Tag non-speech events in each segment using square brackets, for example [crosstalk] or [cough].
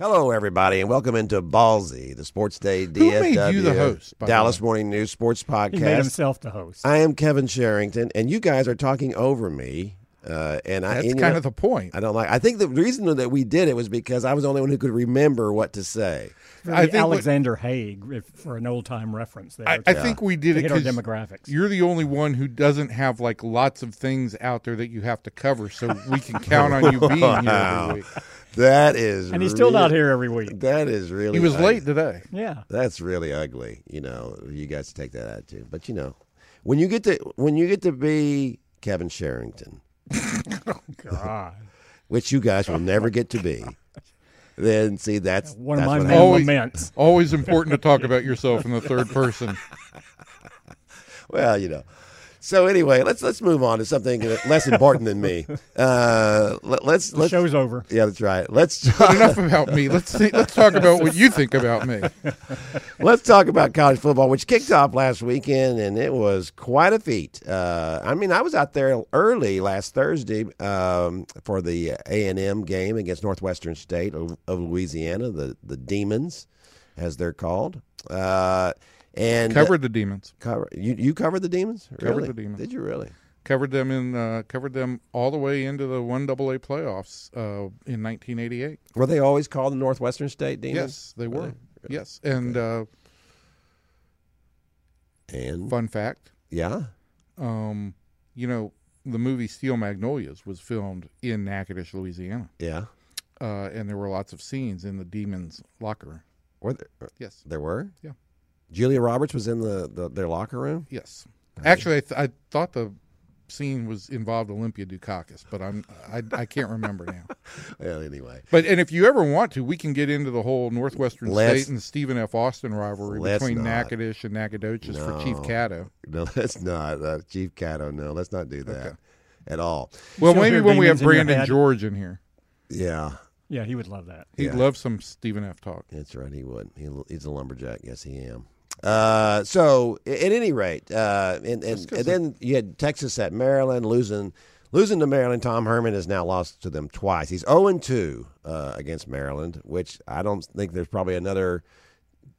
Hello, everybody, and welcome into Ballzy, the Sports Day Who DFW made you the host, by the Dallas? Morning News Sports Podcast. He made himself the host. I am Kevin Sherrington, and you guys are talking over me. Uh, and I, That's and, kind know, of the point. I don't like. I think the reason that we did it was because I was the only one who could remember what to say. I think what- Alexander Haig, if, for an old time reference there. I, to- I think we did it because demographics. you're the only one who doesn't have like lots of things out there that you have to cover, so we can count on you [laughs] being here Wow. every week. That is, and he's still really- not here every week. That is really. He was ugly. late today. Yeah. That's really ugly. You know, you guys take that attitude, but you know, when you get to when you get to be Kevin Sherrington, [laughs] Oh, God. which you guys will never get to be, then see that's One that's of my main. Always- laments. Always important to talk about yourself in the third person. Well, you know. So anyway, let's let's move on to something less important than me. [laughs] Uh, let, let's The let's show's over. yeah, that's right. Let's [laughs] But enough about me. Let's see, let's talk about what you think about me. [laughs] let's talk about college football, which kicked off last weekend, and it was quite a feat. Uh, I mean, I was out there early last Thursday um, for the A and M game against Northwestern State of, of Louisiana, the the Demons, as they're called. Uh, and Covered the demons. cover you you covered the Demons? Covered the Demons. Did you really? Covered them in. Uh, covered them all the way into the one AA playoffs uh, in 1988. Were they always called the Northwestern State Demons? Yes, they were. Really? Yes, and uh, And fun fact. yeah, um, you know, the movie Steel Magnolias was filmed in Natchitoches, Louisiana, yeah. uh, and there were lots of scenes in the Demons' locker. Were there, Yes, there were? Yeah. Julia Roberts was in the, the their locker room. yes. Actually, I, th- I thought the scene was involved Olympia Dukakis, but I'm I, I can't remember now. [laughs] Well, anyway, But and if you ever want to, we can get into the whole Northwestern Let's- State and Stephen F. Austin rivalry between not. Natchitoches and Nacogdoches for Chief No. Caddo. no, [laughs] let's not uh, Chief Caddo. No, let's not do that Okay. at all. Well, still maybe when we have demons in Brandon? George in here, Yeah, Yeah, he would love that. he'd Yeah. love some Stephen F. talk. that's right. He would. He, he's a lumberjack. Yes, he am. Uh, so at any rate, uh, and, and, and then you had Texas at Maryland losing. Losing to Maryland, Tom Herman has now lost to them twice. He's 0 and 2 uh, against Maryland, which I don't think there's probably another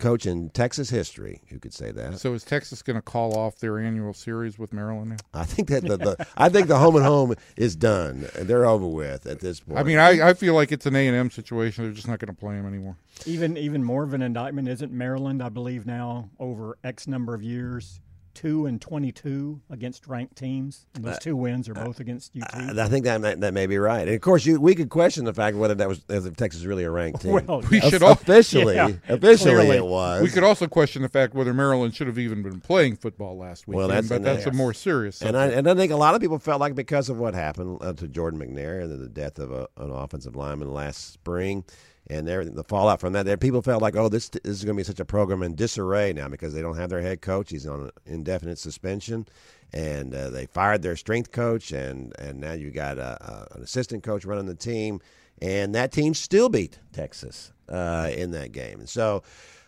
coach in Texas history who could say that. So is Texas going to call off their annual series with Maryland now? I think that the, the I think the home and home is done. They're over with at this point. I mean, I, I feel like it's an A and M situation. They're just not going to play them anymore. Even even more of an indictment isn't Maryland, I believe now over X number of years, two and twenty-two against ranked teams. And those two wins are both against UT. I think that may, that may be right. And of course, you we could question the fact whether that was if Texas is really a ranked [laughs] team. well, We yeah. should all, officially, Yeah, [laughs] officially clearly. it was. we could also question the fact whether Maryland should have even been playing football last week. Well, that's- but that's a more serious. and I, and I think a lot of people felt like because of what happened uh, to Jordan McNair and the death of a, an offensive lineman last spring, and everything, the fallout from that, there people felt like, oh, this, this is going to be such a program in disarray now because they don't have their head coach. He's on indefinite suspension, and uh, they fired their strength coach, and and now you got a, a, an assistant coach running the team, and that team still beat Texas uh, in that game, and so.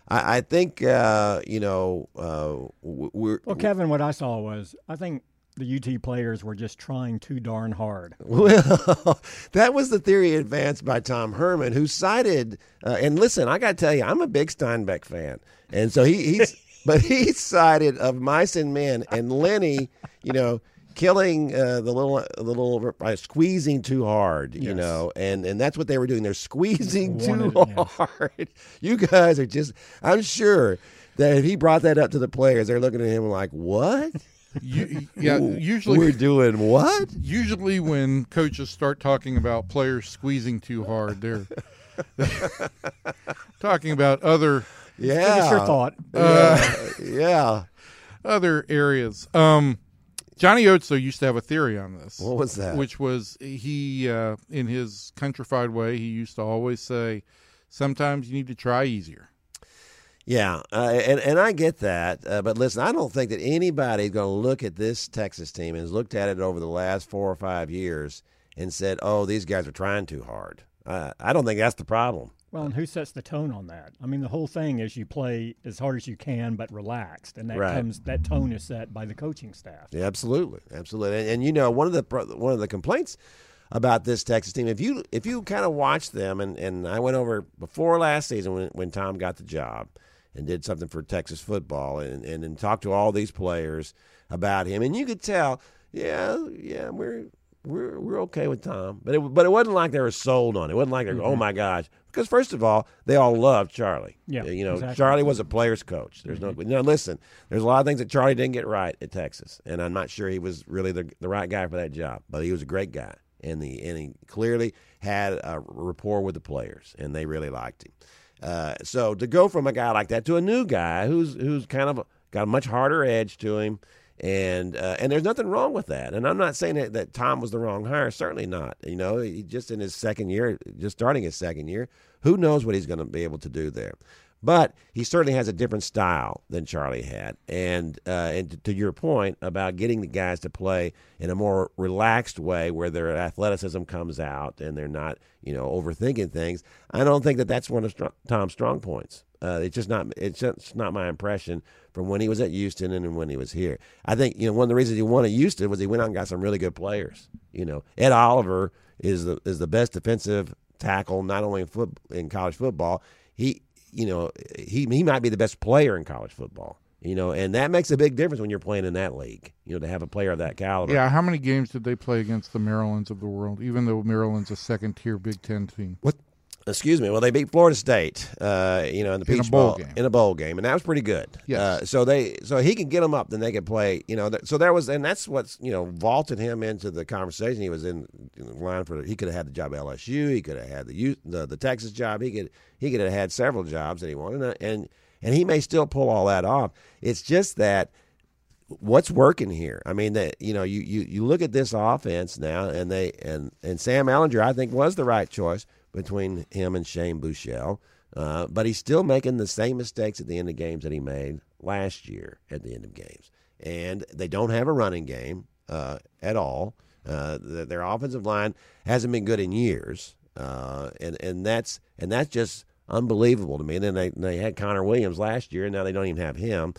I I think uh, you know uh, we're Well, Kevin, what I saw was I think the UT players were just trying too darn hard. [laughs] Well, that was the theory advanced by Tom Herman, who cited. Uh, and listen, I got to tell you, I'm a big Steinbeck fan, and so he, he's. [laughs] but he cited of mice and men and Lenny, you know, killing uh, the little the little by squeezing too hard, you Yes. know, and and that's what they were doing. They're squeezing [laughs] too wanted- yeah. hard. You guys are just. I'm sure that if he brought that up to the players, they're looking at him like, "What? You- yeah, usually we're doing what?" usually when coaches start talking about players squeezing too hard, they're [laughs] talking about other Yeah, Give us your thought. Uh, yeah. other areas. Um, Johnny Oates though used to have a theory on this. What was that? Which was he, uh, in his countrified way, he used to always say, "Sometimes you need to try easier." Yeah, uh, and and I get that, uh, but listen, I don't think that anybody's going to look at this Texas team and has looked at it over the last four or five years and said, "Oh, these guys are trying too hard." Uh, I don't think that's the problem. Well, and who sets the tone on that? I mean, the whole thing is you play as hard as you can, but relaxed, and that Right. comes that tone is set by the coaching staff. Yeah, absolutely, absolutely. And, and you know, one of the one of the complaints about this Texas team. If you if you kind of watch them, and, and I went over before last season when when Tom got the job and did something for Texas football, and and, and talked to all these players about him, and you could tell, yeah, yeah, we're we're we're okay with Tom, but it but it wasn't like they were sold on it. It wasn't like they're oh my gosh, because first of all, they all loved Charlie. Yeah, you know, exactly. Charlie was a player's coach. There's no mm-hmm. now listen. There's a lot of things that Charlie didn't get right at Texas, and I'm not sure he was really the the right guy for that job. But he was a great guy, and the and he clearly had a rapport with the players, and they really liked him. Uh, so to go from a guy like that to a new guy who's who's kind of got a much harder edge to him, and uh, and there's nothing wrong with that. And I'm not saying that, that Tom was the wrong hire. Certainly not. You know, he just in his second year, just starting his second year, who knows what he's going to be able to do there. But he certainly has a different style than Charlie had, and uh, and to, your point about getting the guys to play in a more relaxed way, where their athleticism comes out and they're not, you know, overthinking things. I don't think that that's one of Tom's strong points. Uh, it's just not it's just not my impression from when he was at Houston and when he was here. I think you know one of the reasons he won at Houston was he went out and got some really good players. You know, Ed Oliver is the is the best defensive tackle not only in foot in college football. He you know he he might be the best player in college football. You know, and that makes a big difference when you're playing in that league. You know, to have a player of that caliber. Yeah, how many games did they play against the Marylands of the world? Even though Maryland's a second tier Big Ten team. What? Excuse me. Well, they beat Florida State, uh, you know, in the In a Peach bowl game. in a bowl game, and that was pretty good. Yes. Uh, so they, so he can get them up, then they can play. You know, th- so there was, and that's what's you know vaulted him into the conversation. He was in, in line for. He could have had the job at LSU. He could have had the U- the, the Texas job. He could he could have had several jobs that he wanted, and and, and he may still pull all that off. It's just that what's working here? I mean, that you know, you, you you look at this offense now, and they and and Sam Ehlinger, I think, was the right choice between him and Shane Buechele. Uh, but he's still making the same mistakes at the end of games that he made last year at the end of games, and they don't have a running game uh, at all. Uh, th- their offensive line hasn't been good in years, uh, and and that's and that's just unbelievable to me. And then they they had Connor Williams last year, and now they don't even have him.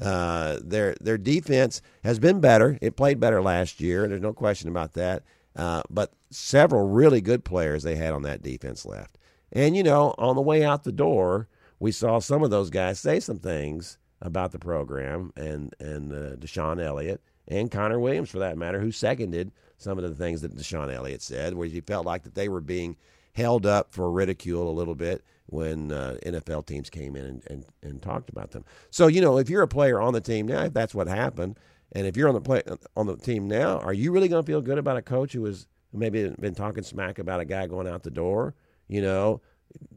Uh, their their defense has been better. It played better last year. and There's no question about that. Uh, but several really good players they had on that defense left. And you know, on the way out the door, we saw some of those guys say some things about the program, and and uh, DeShon Elliott and Connor Williams, for that matter, who seconded some of the things that DeShon Elliott said, where he felt like that they were being held up for ridicule a little bit when uh, NFL teams came in and, and, and talked about them. So you know, if you're a player on the team now, if that's what happened, and if you're on the play on the team now, are you really going to feel good about a coach who has maybe been talking smack about a guy going out the door? You know,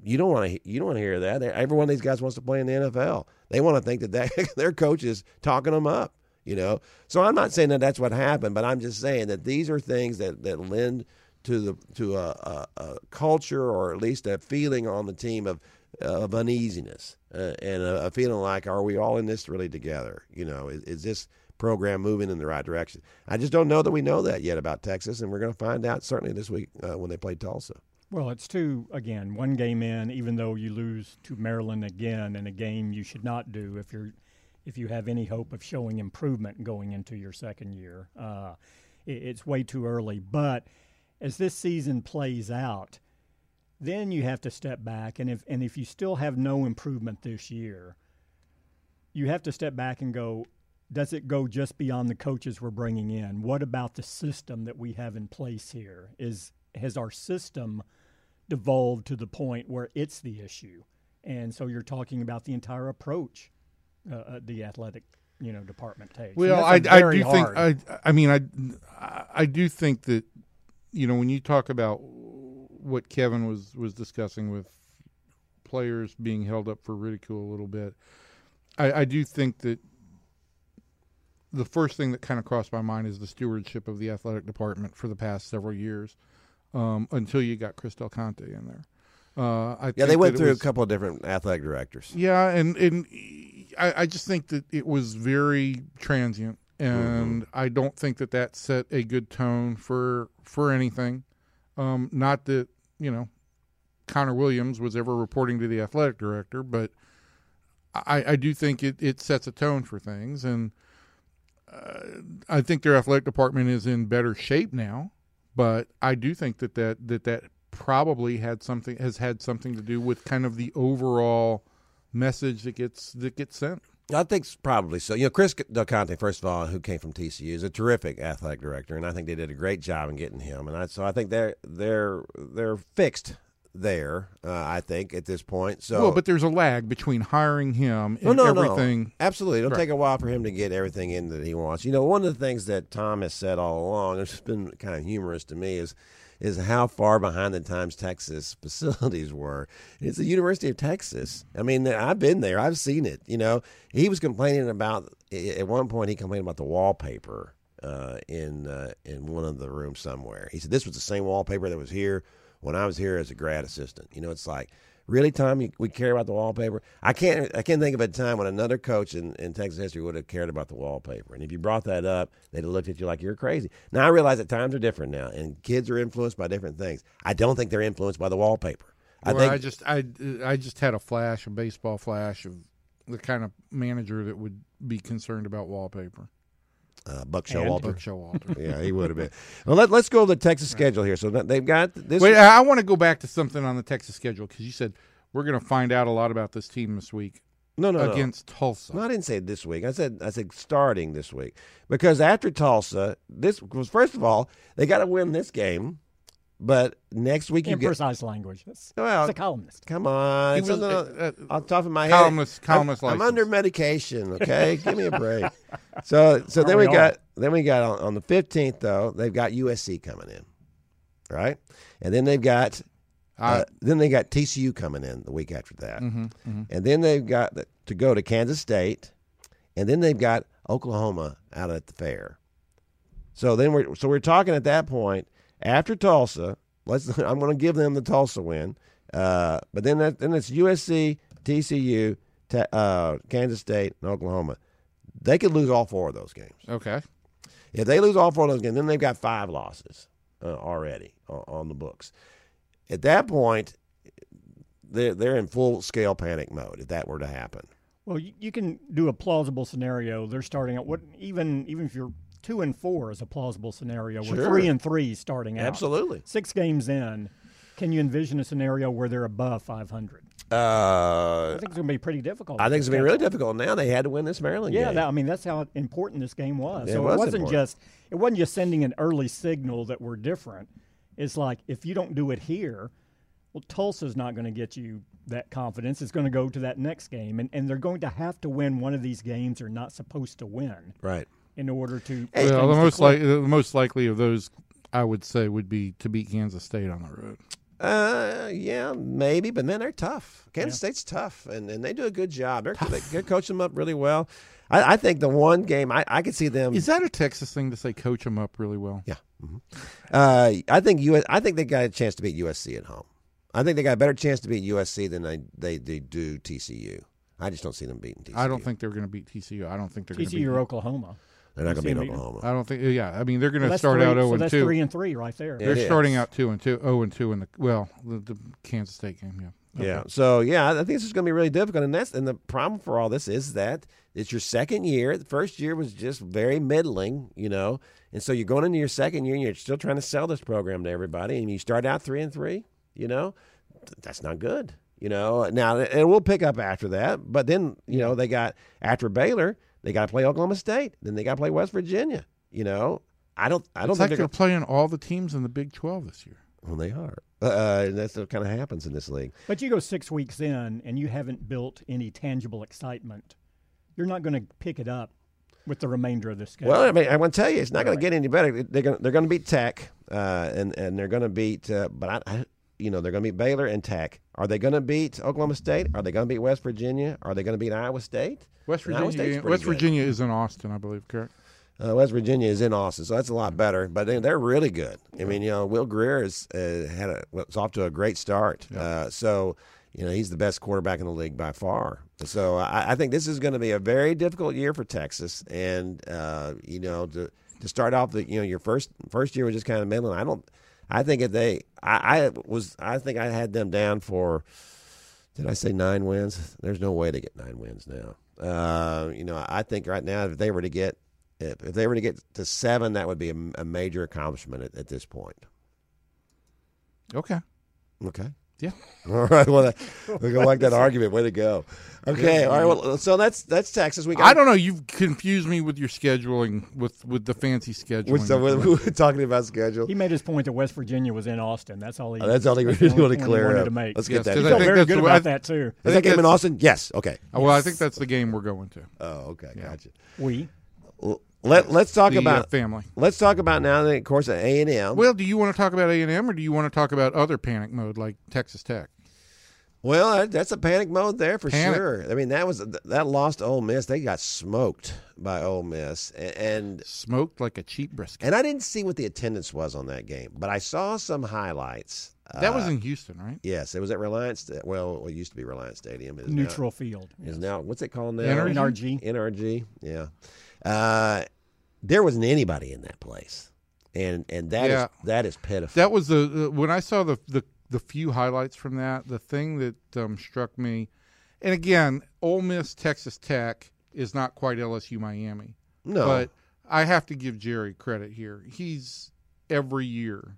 you don't want to you don't want to hear that. Every one of these guys wants to play in the NFL. They want to think that they, [laughs] their coach is talking them up. You know, so I'm not saying that that's what happened, but I'm just saying that these are things that that lend to the to a, a, a culture or at least a feeling on the team of of uneasiness uh, and a, a feeling like are we all in this really together? You know, is, is this program moving in the right direction? I just don't know that we know that yet about Texas, and we're going to find out certainly this week uh, when they play Tulsa. Well, it's two again, one game in. Even though you lose to Maryland again in a game you should not do if you're if you have any hope of showing improvement going into your second year, uh, it, it's way too early. But as this season plays out, then you have to step back, and if and if you still have no improvement this year, you have to step back and go. Does it go just beyond the coaches we're bringing in? What about the system that we have in place here? Is has our system devolved to the point where it's the issue? And so you're talking about the entire approach uh, uh, the athletic, you know, department takes. Well, I, I do think. I I mean I I do think that you know when you talk about what Kevin was was discussing with players being held up for ridicule a little bit, I, I do think that the first thing that kind of crossed my mind is the stewardship of the athletic department for the past several years, um, until you got Chris Del Conte in there. Uh, I Yeah, they went through was- a couple of different athletic directors. yeah, and and I, I just think that it was very transient, and I don't think that that set a good tone for for anything. Um, not that you know Connor Williams was ever reporting to the athletic director, but I, I do think it, it sets a tone for things, and I think their athletic department is in better shape now. but I do think that that that that probably had something has had something to do with kind of the overall message that gets that gets sent. I think probably so. You know, Chris Del Conte, first of all, who came from TCU, is a terrific athletic director, and I think they did a great job in getting him. And I, so I think they're they're they're fixed there. Uh, I think at this point. So, well, but there's a lag between hiring him No, and no, everything. no. Absolutely. It'll Right. take a while for him to get everything in that he wants. You know, one of the things that Tom has said all along, it's been kind of humorous to me, is is how far behind the times Texas [laughs] facilities were. It's the University of Texas. I mean, I've been there. I've seen it. You know, he was complaining about at one point. He complained about the wallpaper uh, in uh, in one of the rooms somewhere. He said this was the same wallpaper that was here when I was here as a grad assistant. You know, it's like really, Tom, you, we care about the wallpaper. I can't I can't think of a time when another coach in, in Texas history would have cared about the wallpaper. And if you brought that up, they'd have looked at you like you're crazy. Now I realize that times are different now, and kids are influenced by different things. I don't think they're influenced by the wallpaper. I think I just I I just had a flash, a baseball flash of the kind of manager that would be concerned about wallpaper. Uh, Buck Showalter. Buck Showalter. [laughs] yeah, he would have been. Well, let, let's go to the Texas schedule here. So they've got this. Wait, I want to go back to something on the Texas schedule because you said we're going to find out a lot about this team this week no, no, no. against Tulsa. No, I didn't say this week. I said I said starting this week because after Tulsa, this was first of all they got to win this game, but next week you In get precise language. That's, well. it's a columnist. Come on, it's was, something uh, uh, on top of my head. columnist- columnist I'm, I'm under medication. [laughs] Okay, give me a break. [laughs] So, so then we we got then we got on, on the 15th though they've got USC coming in, right? And then they've got uh, then they got TCU coming in the week after that, mhm, mhm. and then they've got the- to go to Kansas State, and then they've got Oklahoma out at the fair. So then we're so we're talking at that point after Tulsa. Let's [laughs] I'm going to give them the Tulsa win, uh, but then that, then it's USC, TCU, Ta uh, Kansas State, and Oklahoma. They could lose all four of those games. Okay. If they lose all four of those games, then they've got five losses uh, already on, on the books. At that point, they're they're in full scale panic mode. If that were to happen, Well, you, you can do a plausible scenario. They're starting out what even even if you're two and four is a plausible scenario. We're Sure. three and three starting out. absolutely. Six games in, can you envision a scenario where they're above 500? I Uh, think it's going to be pretty difficult. I think it's to been really difficult. Now they had to win this Maryland Yeah, game. that, I mean that's how important this game was. Yeah, so it it, was wasn't important. just it wasn't just sending an early signal that we're different. It's like if you don't do it here, well, Tulsa's not going to get you that confidence. It's going to go to that next game, and, and they're going to have to win one of these games they're not supposed to win right. In order to. Hey, Well, the things most like the most likely of those, I would say, would be to beat Kansas State on the road. Uh, yeah, maybe, but man, they're tough. Kansas Yeah. State's tough, and, and they do a good job. They're they, they coach them up really well. I, I think the one game I, I could see them. Is that a Texas thing to say? Coach them up really well. Yeah. mhm. Uh, I think US. I think they got a chance to beat USC at home. I think they got a better chance to beat USC than they they, they do TCU. I just don't see them beating TCU. I don't think they're going to beat TCU. I don't think they're going to beat. TCU or Oklahoma. They're not going to see beat them Oklahoma. I don't think. Yeah, I mean they're going to that's start three, out zero so and that's two. three and three right there. They're It starting is. out two and two, zero and two in the well, the, the Kansas State game. Yeah. Yeah. So yeah, I think this is going to be really difficult, and that's and the problem for all this is that it's your second year. The first year was just very middling, you know, and so you're going into your second year, and you're still trying to sell this program to everybody, and you start out three and three, you know, that's not good, you know. Now and we'll pick up after that, but then you know they got after Baylor, they got to play Oklahoma State, then they got to play West Virginia, you know. I don't. I don't It's think like they're they're playing all the teams in the Big Twelve this year. Well, they are. Uh, and that's what kind of happens in this league. But you go six weeks in and you haven't built any tangible excitement. You're not going to pick it up with the remainder of this game. Well, I mean, I want to tell you, it's not going Really? to get any better. They're going to, they're going to beat Tech, uh, and and they're going to beat, uh, but I, I, you know, they're going to beat Baylor and Tech. Are they going to beat Oklahoma State? Are they going to beat West Virginia? Are they going to beat Iowa State? West And Iowa Virginia. West good. Virginia is in Austin, I believe. Correct. Uh, West Virginia is in Austin, so that's a lot better. But they, they're really good. I mean, you know, Will Grier has uh, had a was off to a great start. Uh, so you know, he's the best quarterback in the league by far. So I, I think this is going to be a very difficult year for Texas, and uh, you know, to to start off the you know your first first year was just kind of middling. I don't. I think if they, I, I was, I think I had them down for. Did I say nine wins? There's no way to get nine wins now. Uh, you know, I think right now if they were to get if, if they were to get to seven, that would be a, a major accomplishment at, at this point. Okay. Okay. Yeah. [laughs] All right. Well, that, we gonna like that argument. Way to go. Okay. All right. Well, so that's that's Texas. We. I don't know. You've confused me with your scheduling, with with the fancy scheduling. Which, so we we were talking about schedule. He made his point that West Virginia was in Austin. That's all he. Oh, that's all he really the wanted to clear wanted up. to make. Let's Yes, get that. 'cause He I felt very good about I- that too. Is that game in Austin? Yes. Okay. Well, I think that's the game we're going to. Oh, okay. Gotcha. We L- Let Let's talk the uh, about family. let's talk about now. Then, of course, at A and M. Well, do you want to talk about A and M, or do you want to talk about other panic mode like Texas Tech? Well, that's a panic mode there for Panic. sure. I mean, that was that lost to Ole Miss. They got smoked by Ole Miss, A- and Smoked like a cheap brisket. and I didn't see what the attendance was on that game, but I saw some highlights. that was Uh, in Houston, right? yes, it was at Reliant. Well, it used to be Reliant Stadium. It is neutral field. Now, is now what's it called now? NRG? NRG. NRG. Yeah. Uh, there wasn't anybody in that place, and and that is Yeah. that is pitiful. That was the when I saw the the the few highlights from that. The thing that um, struck me, and again, Ole Miss Texas Tech is not quite LSU Miami, no, but I have to give Jerry credit here. He's every year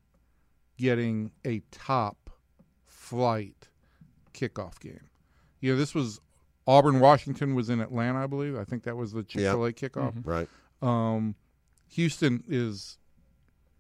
getting a top flight kickoff game. You know, this was Auburn Washington was in Atlanta, I believe. I think that was the Chick Fil A kickoff. right. Um, Houston is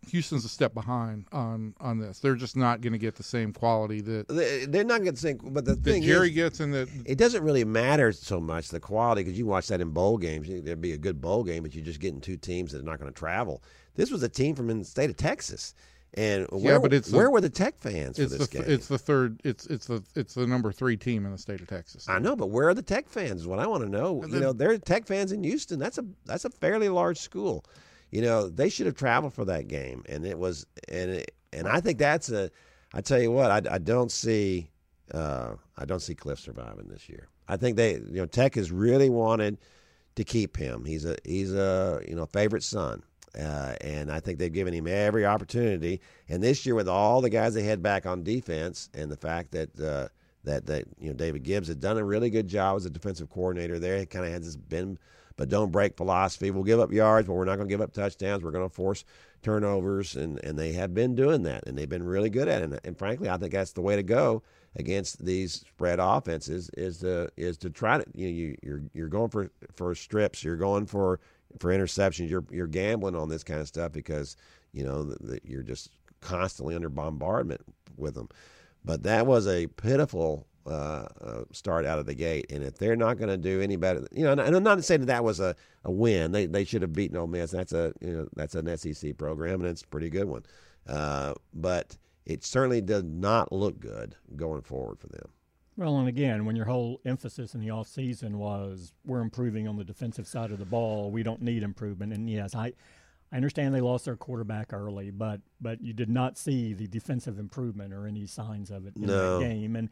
Houston's a step behind on on this. They're just not going to get the same quality that, They- They're not going to think, but the thing Jerry is, gets in that it doesn't really matter so much the quality because you watch that in bowl games. There'd be a good bowl game, but you're just getting two teams that are not going to travel. This was a team from in the state of Texas, and where, but it's the- where were the Tech fans for it's this the game? it's the third it's it's the it's the number three team in the state of Texas. I know, but where are the Tech fans? Is what I want to know. You know, there are Tech fans in Houston. That's a that's a fairly large school. You know, they should have traveled for that game, and it was and it, and I think that's a. I tell you what, I, I don't see uh, I don't see Cliff surviving this year. I think they you know Tech has really wanted to keep him. He's a he's a you know favorite son. Uh, and I think they've given him every opportunity. And this year, with all the guys they had back on defense, and the fact that uh, that that you know David Gibbs had done a really good job as a defensive coordinator there, he kind of had this bend but don't break philosophy. We'll give up yards, but we're not going to give up touchdowns. We're going to force turnovers, and and they have been doing that, and they've been really good at it. And, and frankly, I think that's the way to go against these spread offenses is to is to try to you know, you you're you're going for for strips, you're going for for interceptions, you're you're gambling on this kind of stuff because you know that you're just constantly under bombardment with them. But that was a pitiful uh, uh, start out of the gate, and if they're not going to do any better, you know, and I'm not saying that that was a, a win. They they should have beaten Ole Miss. That's a you know that's an SEC program, and it's a pretty good one. Uh, but it certainly does not look good going forward for them. Well, and again, when your whole emphasis in the off season was we're improving on the defensive side of the ball, we don't need improvement. And yes, I, I understand they lost their quarterback early, but but you did not see the defensive improvement or any signs of it in No. that game. And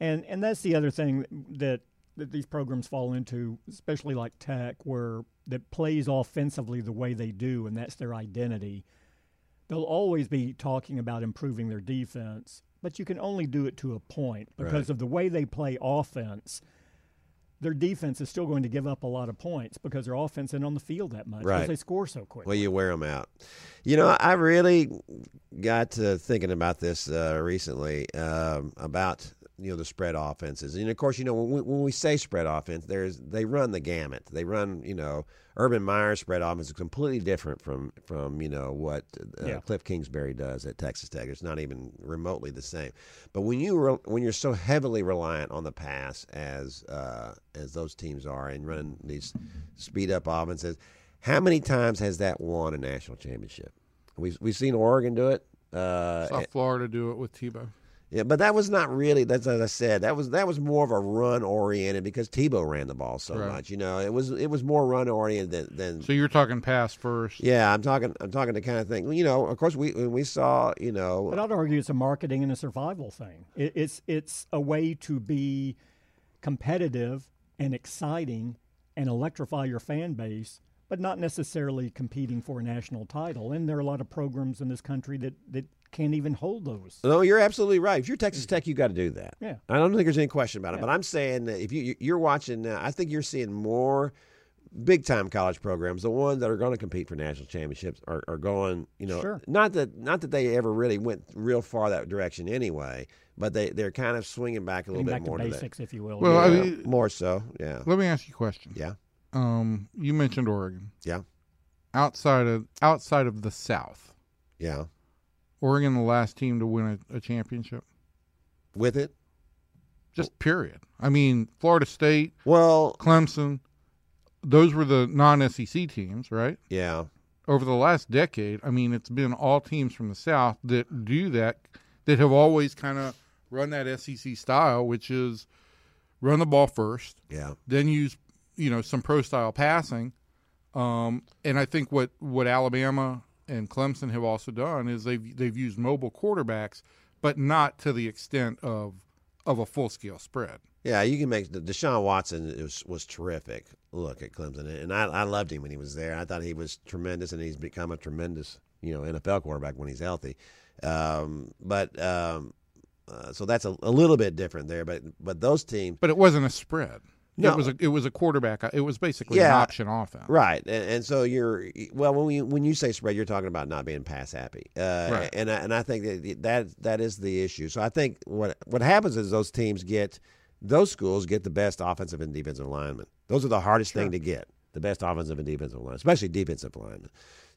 and and that's the other thing that that these programs fall into, especially like Tech, where that plays offensively the way they do, and that's their identity. They'll always be talking about improving their defense, but you can only do it to a point because Right. of the way they play offense. Their defense is still going to give up a lot of points because their offense isn't on the field that much because Right. they score so quick. Well, you wear them out. You know, I really got to thinking about this uh, recently um, about you know the spread offenses, and of course, you know when we, when we say spread offense, there's they run the gamut. They run, you know, Urban Meyer's spread offense is completely different from from you know what uh, Yeah. Cliff Kingsbury does at Texas Tech. It's not even remotely the same. But when you re- when you're so heavily reliant on the pass as uh, as those teams are, and running these speed up offenses, how many times has that won a national championship? We've we've seen Oregon do it. Uh, Saw Florida do it with Tebow. Yeah, but that was not really. That's as I said. That was that was more of a run oriented because Tebow ran the ball so Right. much. You know, it was it was more run oriented than, than So you're talking pass first. yeah. I'm talking I'm talking the kind of thing. You know, of course we when we saw you know But I'd argue it's a marketing and a survival thing. It, it's it's a way to be competitive and exciting and electrify your fan base, but not necessarily competing for a national title. And there are a lot of programs in this country that, that can't even hold those. No, you're absolutely right. If you're Texas Tech, you got to do that. Yeah. I don't think there's any question about it. Yeah. But I'm saying that if you you're watching, uh, I think you're seeing more big time college programs, the ones that are going to compete for national championships, are, are going. You know, Sure. not that not that they ever really went real far that direction anyway, but they they're kind of swinging back a little Getting bit back more to to that. basics, if you will. Well, I mean- more so. Yeah, Let me ask you a question. yeah, Um, you mentioned Oregon. yeah, Outside of outside of the South, yeah. Oregon the last team to win a, a championship. With it, Just period. I mean, Florida State, well, Clemson, those were the non-SEC teams, right? yeah, Over the last decade, I mean, it's been all teams from the South that do that, that have always kind of run that SEC style, which is run the ball first, yeah, then use you know some pro style passing. Um, and I think what what Alabama and Clemson have also done is they've they've used mobile quarterbacks, but not to the extent of of a full scale spread. yeah. You can make Deshaun Watson was was terrific. Look at Clemson, and I I loved him when he was there. I thought he was tremendous, and he's become a tremendous you know NFL quarterback when he's healthy. Um, but um, uh, so that's a, a little bit different there. But but those teams, But it wasn't a spread. No. It was a it was a quarterback. It was basically an Yeah. option offense. Right, and, and so you're well when we when you say spread, you're talking about not being pass happy, uh, Right. and I, and I think that that that is the issue. So I think what what happens is those teams get those schools get the best offensive and defensive linemen. Those are the hardest thing to get, the best offensive and defensive linemen, especially defensive linemen.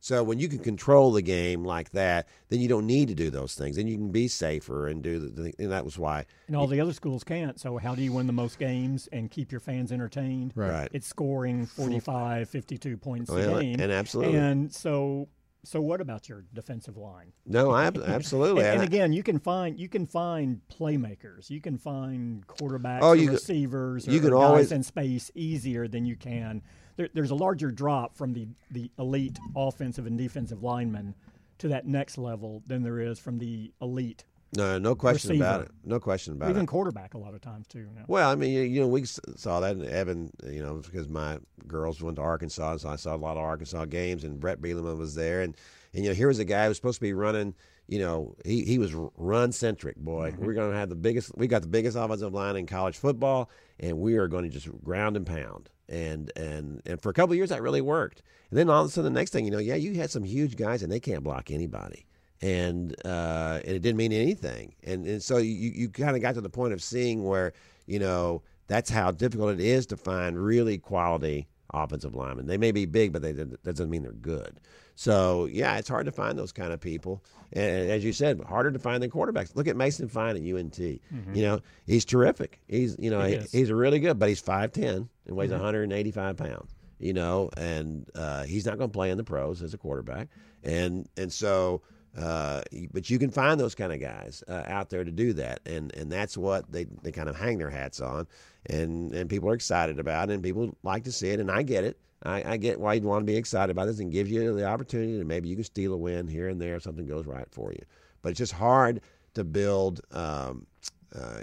So when you can control the game like that, then you don't need to do those things, and you can be safer and do the. And that was why, And all the other schools can't. So how do you win the most games and keep your fans entertained? Right. right? It's scoring 45, 52 points Well, a game. and absolutely. And so so what about your defensive line? No, I ab- absolutely. [laughs] And, and again, you can find you can find playmakers. You can find quarterbacks, Oh, you can- receivers, you or, can guys always- in space easier than you can. There, there's a larger drop from the the elite offensive and defensive linemen to that next level than there is from the elite, no, no question about it. No question about it. even quarterback. A lot of times too. Well, I mean, you, you know, we saw that in Evan, you know, because my girls went to Arkansas, so I saw a lot of Arkansas games, and Bret Bielema was there, and and you know, here was a guy who was supposed to be running. You know, he he was run centric, boy. Mm-hmm. We're going to have the biggest. We got the biggest offensive line in college football, and we are going to just ground and pound. And and and for a couple of years that really worked. And then all of a sudden, the next thing you know, yeah, you had some huge guys, and they can't block anybody and uh, and it didn't mean anything. And and so you you kind of got to the point of seeing where you know that's how difficult it is to find really quality offensive linemen. They may be big, but they that doesn't mean they're good. So yeah, it's hard to find those kind of people. And as you said, harder to find than quarterbacks. Look at Mason Fine at UNT. You know, he's terrific. He's you know He he, he's really good, but he's five ten and weighs 185 pounds. You know, and uh, he's not going to play in the pros as a quarterback. And and so uh, but you can find those kind of guys uh, out there to do that, and and that's what they, they kind of hang their hats on, and and people are excited about it, and people like to see it, and I get it. I, I get why you'd want to be excited about this, and gives you the opportunity to maybe you can steal a win here and there if something goes right for you. But it's just hard to build. Um, uh,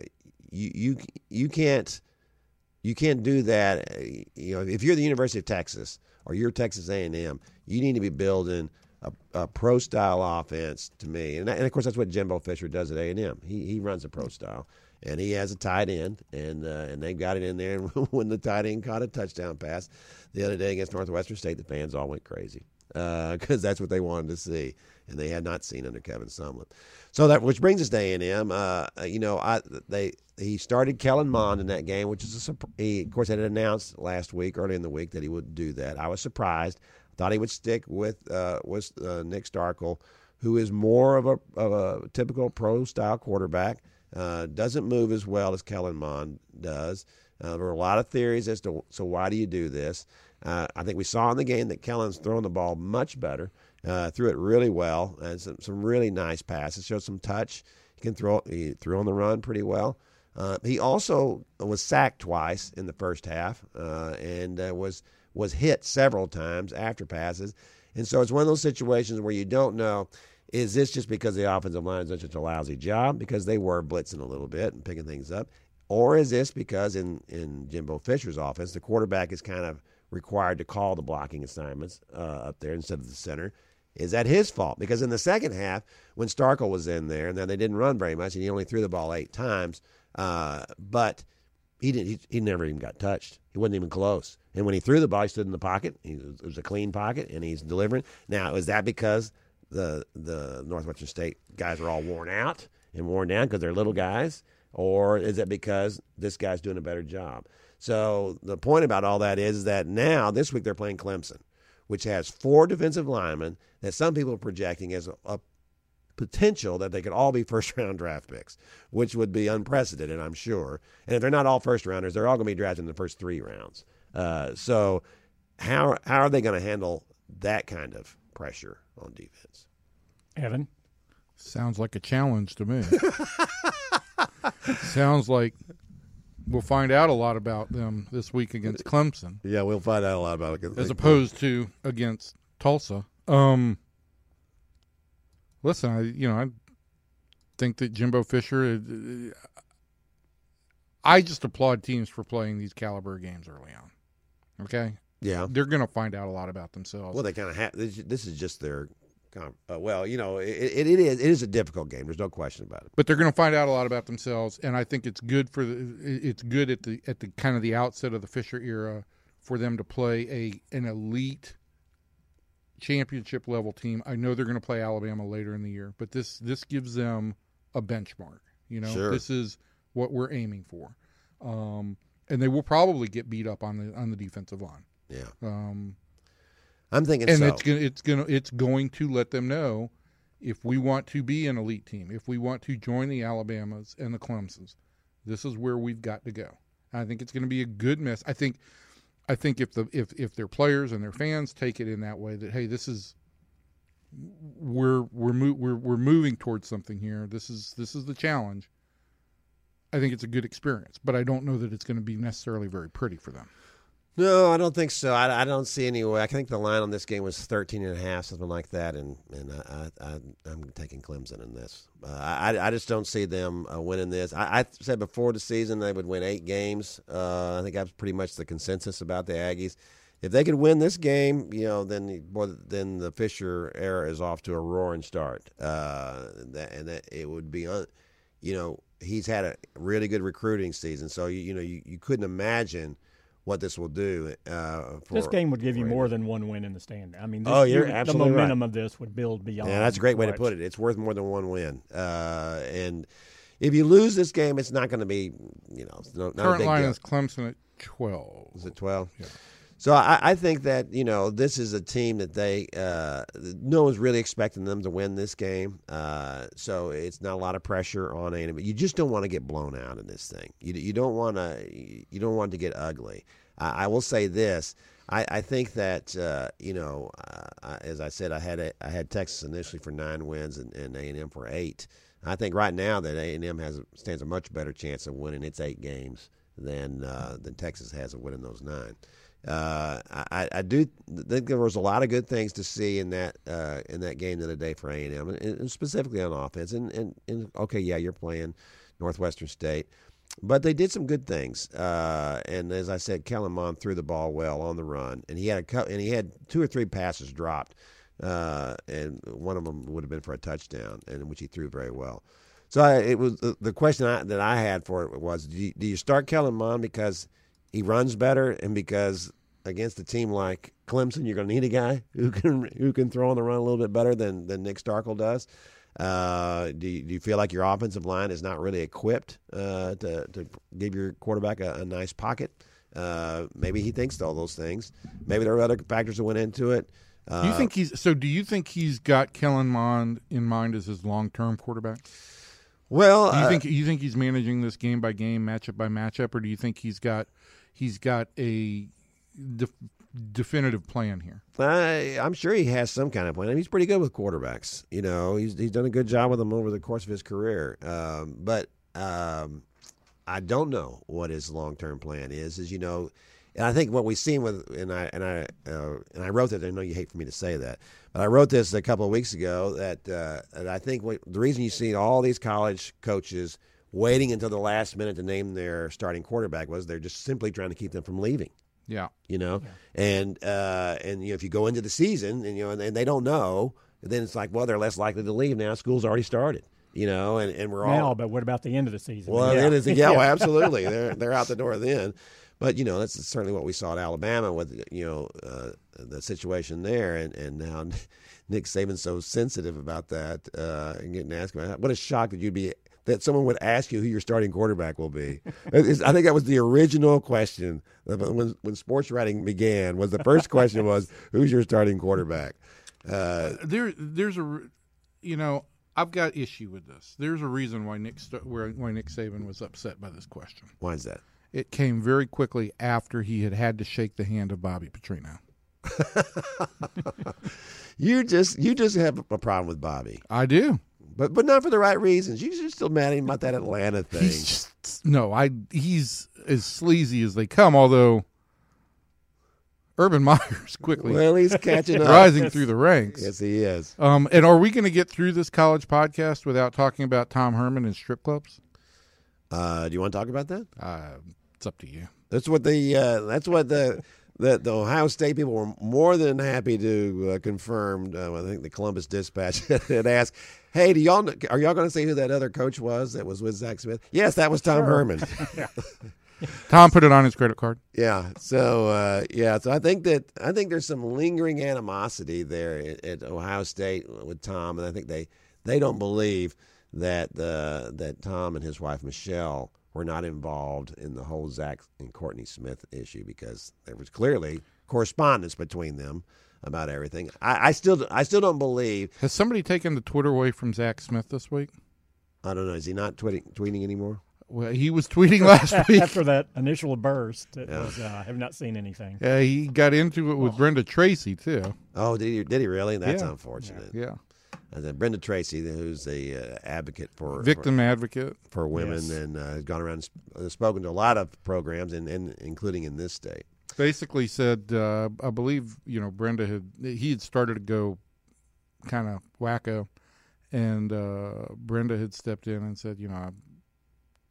you you you can't you can't do that. uh, You know, if you're the University of Texas or you're Texas A&M, you need to be building a, a pro style offense to me, and, and of course that's what Jimbo Fisher does at A&M. He he runs a pro style, and he has a tight end, and uh, and they've got it in there. And [laughs] when the tight end caught a touchdown pass the other day against Northwestern State, the fans all went crazy [laughs] because that's what they wanted to see, and they had not seen under Kevin Sumlin. So that which brings us to A and M. Uh, you know, I they he started Kellen Mond in that game, which is a he of course had announced last week, early in the week, that he would do that. I was surprised. Thought he would stick with uh, with uh, Nick Starkel, who is more of a of a typical pro style quarterback. Uh, doesn't move as well as Kellen Mond does. Uh, there were a lot of theories as to so why do you do this. Uh, I think we saw in the game that Kellen's throwing the ball much better. Uh, threw it really well and some, some really nice passes. Showed some touch. He can throw. He threw on the run pretty well. Uh, he also was sacked twice in the first half uh, and was was hit several times after passes. And so it's one of those situations where you don't know is this just because the offensive line is such a lousy job because they were blitzing a little bit and picking things up, or is this because in in Jimbo Fisher's offense the quarterback is kind of required to call the blocking assignments uh, up there instead of the center? Is that his fault? Because in the second half, when Starkel was in there, and then they didn't run very much, and he only threw the ball eight times. Uh, but he didn't. He, he never even got touched. He wasn't even close. And when he threw the ball, he stood in the pocket. He, it was a clean pocket, and he's delivering. Now, is that because the the Northwestern State guys are all worn out and worn down because they're little guys, or is it because this guy's doing a better job? So the point about all that is that now this week they're playing Clemson, which has four defensive linemen that some people are projecting as a, a potential that they could all be [laughs] first round draft picks, which would be unprecedented, I'm sure. And if they're not all first rounders, they're all going to be drafted in the first three rounds. Uh, so how how are they going to handle that kind of pressure on defense? Evan, Sounds like a challenge to me. [laughs] Sounds like we'll find out a lot about them this week against Clemson, Yeah, we'll find out a lot about it. as opposed to against Tulsa. Um, listen, I you know I think that Jimbo Fisher. uh, I just applaud teams for playing these caliber games early on. Okay, yeah. they're going to find out a lot about themselves. Well, they kind of have. This, is just their. Uh, well, you know, it, it, it is it is a difficult game. There's no question about it. but they're going to find out a lot about themselves, and I think it's good for the it's good at the at the kind of the outset of the Fisher era for them to play a an elite championship level team. I know they're going to play Alabama later in the year, but this this gives them a benchmark. You know, Sure. this is what we're aiming for, um, and they will probably get beat up on the on the defensive line. Yeah, Um, I'm thinking and so. it's gonna it's gonna it's going to let them know if we want to be an elite team, if we want to join the Alabamas and the Clemsons, this is where we've got to go. I think it's going to be a good mess. I think I think if the if if their players and their fans take it in that way that hey, this is we're we're mo- we're we're moving towards something here. This is this is the challenge. I think it's a good experience, but I don't know that it's going to be necessarily very pretty for them. No, I don't think so. I, I don't see any way. I think the line on this game was 13 and a half, something like that, and and I, I, I'm taking Clemson in this. Uh, I I just don't see them uh, winning this. I, I said before the season they would win eight games. Uh, I think that's pretty much the consensus about the Aggies. If they could win this game, you know, then the, boy, then the Fisher era is off to a roaring start. Uh, that, and that it would be, un, you know, he's had a really good recruiting season, so you, you know you, you couldn't imagine what this will do. Uh, for, this game would give you more than one win in the stand. I mean, this, Oh, you're you- absolutely the right. momentum of this would build beyond. Yeah, that's a great way to put it. It's worth more than one win. Uh, and if you lose this game, it's not going to be, you know, it's no, not a Current big line deal. is Clemson at twelve. Is it twelve? Yeah. So I, I think that you know this is a team that they uh, no one's really expecting them to win this game. Uh, so it's not a lot of pressure on any. But you just don't want to get blown out in this thing. You you don't want to you don't want to get ugly. I, I will say this. I, I think that uh, you know, uh, as I said, I had a, I had Texas initially for nine wins and and A and M for eight. I think right now that A and M has stands a much better chance of winning its eight games than uh, than Texas has of winning those nine. Uh, I, I do think there was a lot of good things to see in that uh, in that game the other day for A and M, and specifically on offense. And, and and okay, yeah, you're playing Northwestern State, but they did some good things. Uh, and as I said, Kellen Mond threw the ball well on the run, and he had a cou- and he had two or three passes dropped, uh, and one of them would have been for a touchdown, and which he threw very well. So I, it was the, the question I, that I had for it was: do you, do you start Kellen Mond because he runs better, and because against a team like Clemson, you're going to need a guy who can who can throw on the run a little bit better than than Nick Starkel does. Uh, do, you, do you feel like your offensive line is not really equipped uh, to to give your quarterback a, a nice pocket? Uh, maybe he thinks all those things. Maybe there are other factors that went into it. Uh, Do you think he's so? Do you think he's got Kellen Mond in mind as his long term quarterback? Well, Do you uh, think you think he's managing this game by game, matchup by matchup, or do you think he's got he's got a def- definitive plan here? I, I'm sure he has some kind of plan. I mean, he's pretty good with quarterbacks. You know, he's he's done a good job with them over the course of his career. Um, but um, I don't know what his long term plan is. Is you know, and I think what we've seen with and I and I uh, and I wrote that. I know you hate for me to say that, but I wrote this a couple of weeks ago. That uh, and I think what, the reason you see all these college coaches waiting until the last minute to name their starting quarterback was they're just simply trying to keep them from leaving Yeah, you know and uh and you know if you go into the season and you know and, and they don't know then it's like well they're less likely to leave now school's already started you know, and, and we're all now, all but what about the end of the season? well, then it's yeah, well, [laughs] absolutely. They're [laughs] they're out the door then. But you know, that's certainly what we saw at Alabama with you know uh, the situation there, and and now [laughs] Nick Saban's so sensitive about that uh, and getting asked about that. What a shock that you'd be that someone would ask you who your starting quarterback will be. It's- I think that was the original question when when sports writing began. Was the first question was [laughs] who's your starting quarterback? Uh, there there's a you know I've got issue with this. There's a reason why Nick why Nick Saban was upset by this question. why is that? It came very quickly after he had had to shake the hand of Bobby Petrino. [laughs] You just you just have a problem with Bobby, I do. But but not for the right reasons. You- You're still mad at him about that Atlanta thing. He's just no. I he's as sleazy as they come. Although Urban [laughs] Meyer's quickly Well, he's catching up. rising through the ranks. Yes, he is. Um, and are we going to get through this college podcast without talking about Tom Herman and strip clubs? Uh, do you want to talk about that? Uh, it's up to you. That's what the uh, that's what the, the the Ohio State people were more than happy to uh, confirm. Uh, I think the Columbus Dispatch [laughs] had asked, "Hey, do y'all are y'all going to say who that other coach was that was with Zach Smith?" Yes, that was Tom Herman. [laughs] [laughs] Tom put it on his credit card. Yeah. So uh, yeah. So I think that I think there's some lingering animosity there at, at Ohio State with Tom, and I think they they don't believe that uh, that Tom and his wife Michelle were not involved in the whole Zach and Courtney Smith issue because there was clearly correspondence between them about everything. I, I still I still don't believe. Has somebody taken the Twitter away from Zach Smith this week? I don't know. Is he not tweeting tweeting anymore? Well, he was tweeting last [laughs] week. After that initial burst, it Yeah. was, uh, I have not seen anything. Uh, he got into it with Brenda Tracy too. Oh, did he? Did he really? That's Yeah. unfortunate. Yeah, And then Brenda Tracy, who's the uh, advocate for for- victim advocate. for women Yes. and uh, has gone around and sp- uh, spoken to a lot of programs, and, and including in this state. Basically said, uh, I believe you know Brenda had he had started to go kind of wacko, and uh, Brenda had stepped in and said, you know, I,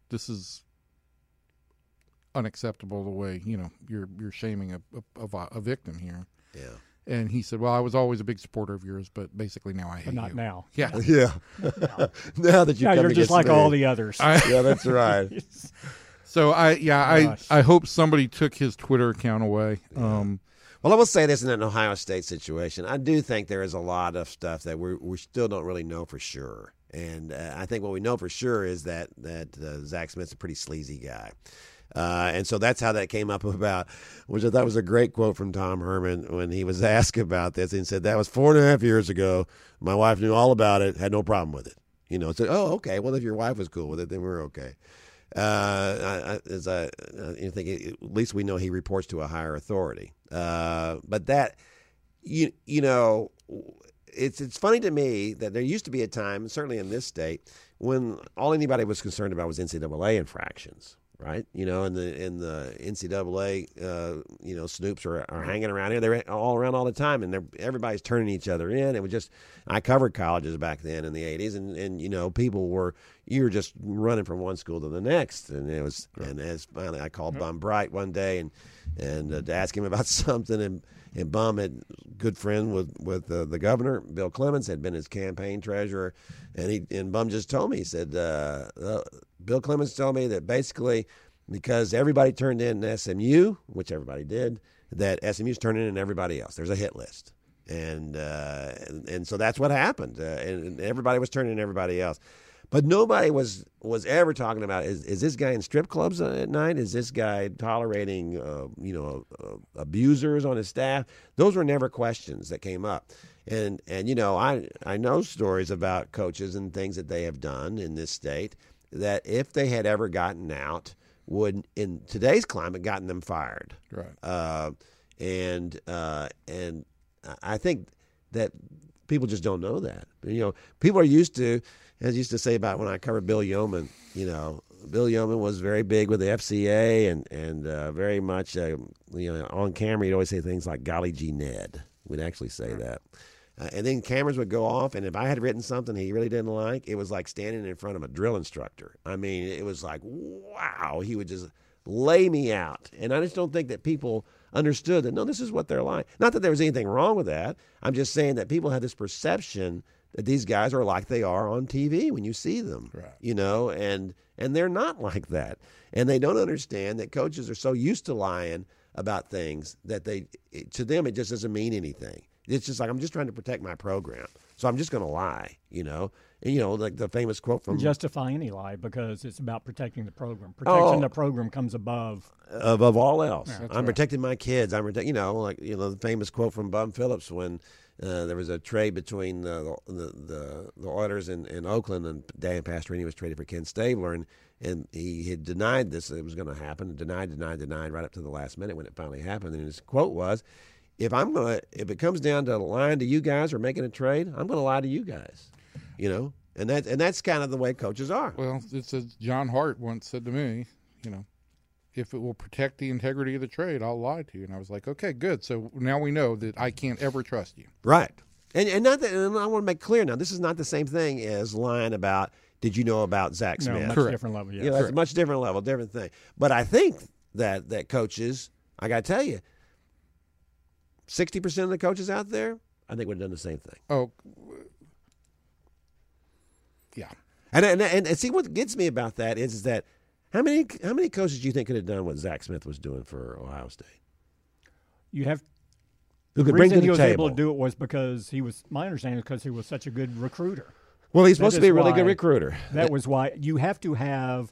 this is unacceptable the way you know you're you're shaming a a, a, a victim here. Yeah. And he said, "Well, I was always a big supporter of yours, but basically now I hate But not you." now. [laughs] Yeah, [laughs] Yeah. [laughs] now that you Yeah, come you're just like me. all the others. I, Yeah, that's right. so I yeah I Gosh. I hope somebody took his Twitter account away. Um, Well, I will say this in an Ohio State situation. I do think there is a lot of stuff that we we still don't really know for sure. And uh, I think what we know for sure is that that uh, Zach Smith's a pretty sleazy guy. Uh, and so that's how that came up [laughs] about, which I thought was a great quote from Tom Herman when he was [laughs] asked about this. And said, That was four and a half years ago. My wife knew all about it, had no problem with it. You know, said, Oh, okay. Well, if your wife was cool with it, then we're okay. Uh, I, as I, I think it, at least we know he reports to a higher authority. Uh, but that, you you know, it's it's funny to me that there used to be a time, certainly in this state, when all anybody was concerned about was NCAA infractions, right? You know, and the in the NCAA, uh, you know, Snoops are, are hanging around here. They're all around all the time, and they're, everybody's turning each other in. It was just I covered colleges back then in the '80s, and and you know, people were you were just running from one school to the next, and it was and as finally I called Bum Bright one day and and uh, to ask him about [laughs] something, and and Bum had good friend with with uh, the governor Bill Clements had been his campaign treasurer, and he and Bum just told me he said uh, uh, Bill Clements told me that basically because everybody turned in SMU, which everybody did, that SMU's turning in everybody else. There's a hit list. And, uh, and and so that's what happened, uh, and, and everybody was turning in everybody else. But nobody was was ever talking about is is this guy in strip clubs uh, at night? Is this guy tolerating uh, you know uh, abusers on his staff? Those were never questions that came up. And and you know I I know stories about coaches and things that they have done in this state that if they had ever gotten out would in today's climate gotten them fired. right. Uh, and uh, and I think that people just don't know that. You know, people are used to, as I used to say about when I covered Bill Yeoman. You know, Bill Yeoman was very big with the FCA and and uh, very much uh, you know on camera. He'd always say things like "Golly gee, Ned." We'd actually say that. Uh, and then cameras would go off, and if I had written something he really didn't like, it was like standing in front of a drill instructor. I mean, it was like, wow, he would just lay me out. And I just don't think that people understood that, no, this is what they're like. Not that there was anything wrong with that. I'm just saying that people had this perception that these guys are like they are on TV when you see them. Right. You know, and and they're not [laughs] like that. And they don't understand that coaches are so used to lying about things that they to them it just doesn't mean anything. It's just like I'm just trying to protect my program. So I'm just going to lie, you know. And you know, like the famous quote from Justify any lie because it's about protecting the program. Protecting Oh. the program comes above. above all else. I'm right. protecting my kids. I'm protect, you know, like you know the famous quote from Bum Phillips when uh, there was a trade between the the the, the Oilers in, and Oakland, and Dan Pastorini was traded for Ken Stabler, and and he had denied this it was going to happen, denied, denied, denied, right up to the last minute when it finally happened. And his quote was, "If I'm gonna, if it comes down to lying to you guys or making a trade, I'm going to lie to you guys." You know, and that and that's kind of the way coaches are. Well, it's as John Hart once said to me, you know, if it will protect the integrity of the trade, I'll lie to you. And I was like, okay, good. So now we know that I can't ever trust you. Right. And and not that and I want to make clear now, this is not the same thing as lying about did you know about Zach Smith? No, Smith? much Correct. different level. Yeah, You know, it's a much different level, different thing. But I think that that coaches, I got to tell you, sixty percent of the coaches out there, I think would have done the same thing. Oh, yeah. And and, and and see what gets me about that is, is that how many how many coaches do you think could have done what Zach Smith was doing for Ohio State? You have Who the could bring reason to he the was table? able to do it was because he was. My understanding is because he was such a good recruiter. well, he's That supposed to be a really good recruiter. That was why you have to have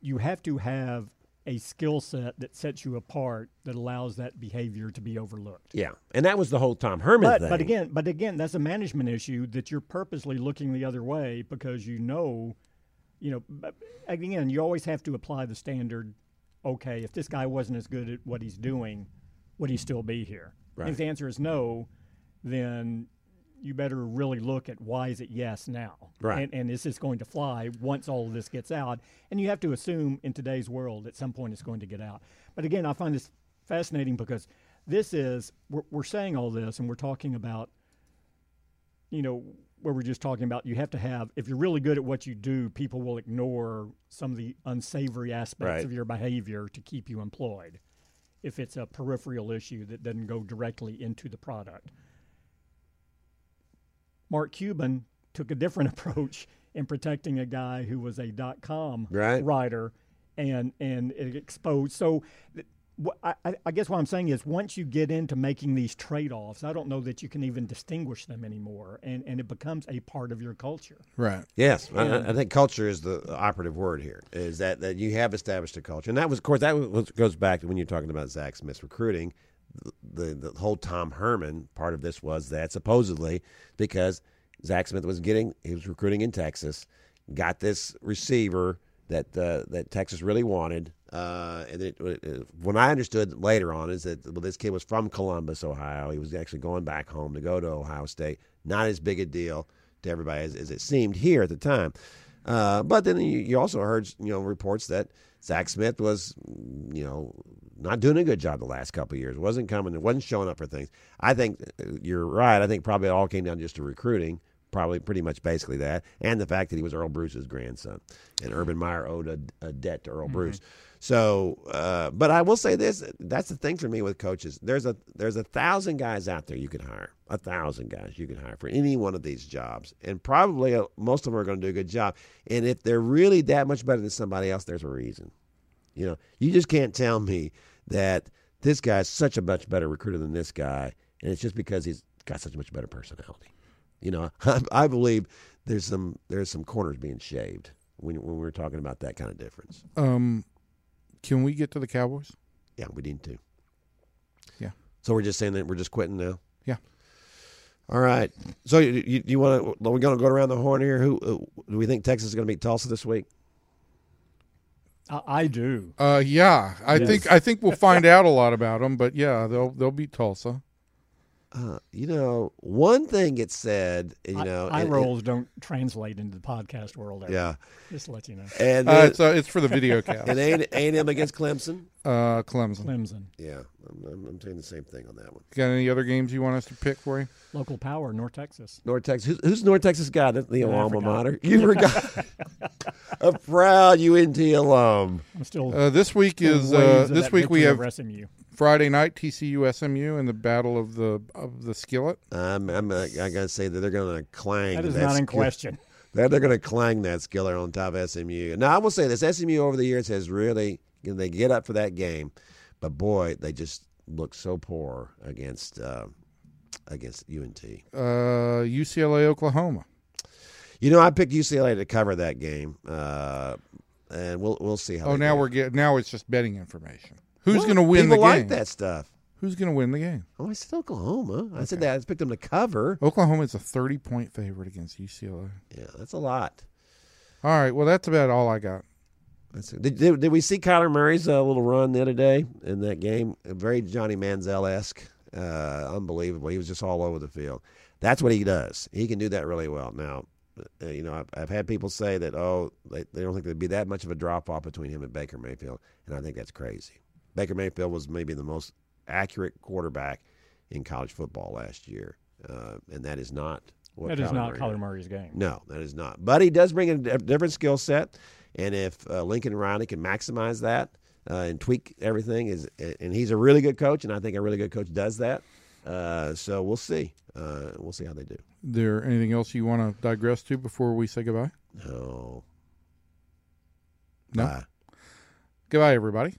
you have to have a skill set that sets you apart that allows that behavior to be overlooked. Yeah, and that was the whole Tom Herman But thing. but again, but again, that's a management issue that you're purposely looking the other way because you know, you know, again, you always have to apply the standard. Okay, if this guy wasn't as good at what he's doing, would he still be here? Right. If the answer is no, then you better really look at why is it yes now, Right. And, and is this going to fly once all of this gets out? And you have to assume in today's world at some point it's going to get out. But again, I find this fascinating because this is we're, we're saying all this and we're talking about you know where we're just talking about you have to have if you're really good at what you do people will ignore some of the unsavory aspects Right. of your behavior to keep you employed if it's a peripheral issue that doesn't go directly into the product mark cuban took a different [laughs] approach in protecting a guy who was a dot com Right. writer and and it exposed so I, I- I guess what I'm saying is once you get into making these trade-offs, I don't know that you can even distinguish them anymore, and, and it becomes a part of your culture. Right. Yes, I- I, I think culture is the operative word here. Is that that you have established a culture, and that was, of course, that was, goes back to when you're talking about Zach Smith's recruiting. The, the whole Tom Herman part of this was that supposedly because Zach Smith was getting he was recruiting in Texas, got this receiver that uh, that Texas really wanted. Uh, and it, it, when I understood later on is that well, this kid was from Columbus, Ohio. He was actually going back home to go to Ohio State. Not as big a deal to everybody as, as it seemed here at the time. Uh, but then you, you also heard you know reports that Zach Smith was you know not doing a good job the last couple of years. wasn't coming, wasn't showing up for things. I think uh, you're right. I think probably it all came down just to recruiting. Probably pretty much basically that, and the fact that he was Earle Bruce's grandson, and Urban Meyer owed a, a debt to Earle Bruce. So, uh, but I will say this: that's the thing for me with coaches. There's a there's a thousand guys out there you could hire, a thousand guys you could hire for any one of these jobs, and probably uh, most of them are going to do a good job. And if they're really that much better than somebody else, there's a reason. You know, you just can't tell me that this guy's such a much better recruiter than this guy, and it's just because he's got such a much better personality. You know, [laughs] I, I believe there's some there's some corners being shaved when when we're talking about that kind of difference. Um, can we get to the Cowboys? Yeah, we need to. Yeah. So we're just saying that we're just quitting now. Yeah. All right. So you, you, you want to? We're going to go around the horn here. Who uh, do we think Texas is going to beat Tulsa this week? I, I do. Uh, yeah, I Yes. think I think we'll find out a lot about them, but yeah, they'll they'll beat Tulsa. Uh, you know, one thing gets said. You I- know, eye and- rolls don't translate into the podcast world. Ever. Yeah, just to let you know. and Uh, then, it's uh, it's for the video cast. [laughs] and A and M against Clemson. Uh, Clemson. Clemson, Yeah, I'm, I'm, I'm saying the same thing on that one. Got any other games you want us to pick for you? local power, North Texas. North Texas. Who's, who's North Texas guy? That's the I alma forgot. mater. You forgot. [laughs] a proud UNT alum. I'm still Uh, this week still is uh, this week we have SMU. Friday night, TCU SMU in the battle of the of the skillet. I'm, I'm uh, I gotta say that they're gonna clang. That is that not in skill- question. [laughs] They're, they're gonna clang that skillet on top of SMU. Now I will say this: SMU over the years has really you know, they get up for that game, but boy, they just look so poor against uh, against UNT. Uh, UCLA Oklahoma. You know, I picked UCLA to cover that game, uh, and we'll we'll see how. Oh, now do. we're getting now it's just betting information. Who's going to win People the game? I like that stuff. Who's going to win the game? Oh, I said Oklahoma. I said that. I just picked them to cover. Oklahoma is a thirty point favorite against UCLA. Yeah, that's a lot. All right, well that's about all I got. That's, did, did, did we see Kyler Murray's uh, little run the other day in that game? Very Johnny Manziel esque. Uh, unbelievable. He was just all over the field. That's what he does. He can do that really well. Now, uh, you know, I've, I've had people say that, oh, they, they don't think there'd be that much of a drop off between him and Baker Mayfield. And I think that's crazy. Baker Mayfield was maybe the most accurate quarterback in college football last year. Uh, and that is not what That is Kyler not Murray Kyler. Murray's game. No, that is not. But he does bring a different skill set, and if uh, Lincoln Riley can maximize that uh, and tweak everything, is and he's a really good coach, and I think a really good coach does that. Uh, so we'll see. Uh, we'll see how they do. There anything else you want to digress to before we say goodbye? No. No? Bye. Goodbye, everybody.